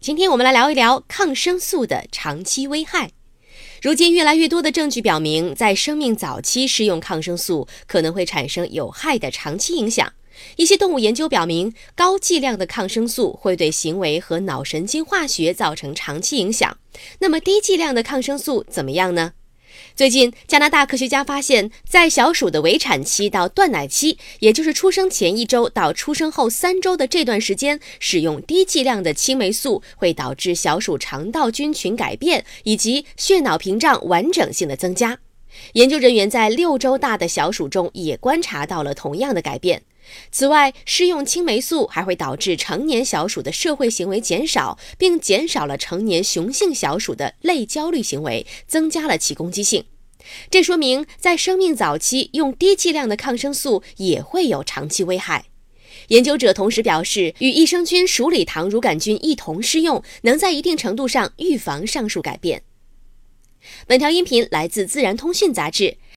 今天我们来聊一聊抗生素的长期危害。如今，越来越多的证据表明，在生命早期施用抗生素可能会产生有害的长期影响。一些动物研究表明，高剂量的抗生素会对行为和脑神经化学造成长期影响。那么，低剂量的抗生素怎么样呢？最近，加拿大科学家发现，在小鼠的围产期到断奶期，也就是出生前一周到出生后三周的这段时间，使用低剂量的青霉素会导致小鼠肠道菌群改变以及血脑屏障完整性的增加。研究人员在六周大的小鼠中也观察到了同样的改变。此外，施用青霉素还会导致成年小鼠的社会行为减少，并减少了成年雄性小鼠的类焦虑行为，增加了其攻击性。这说明，在生命早期用低剂量的抗生素也会有长期危害。研究者同时表示，与益生菌鼠李糖乳杆菌一同施用，能在一定程度上预防上述改变。本条音频来自《自然通讯》杂志。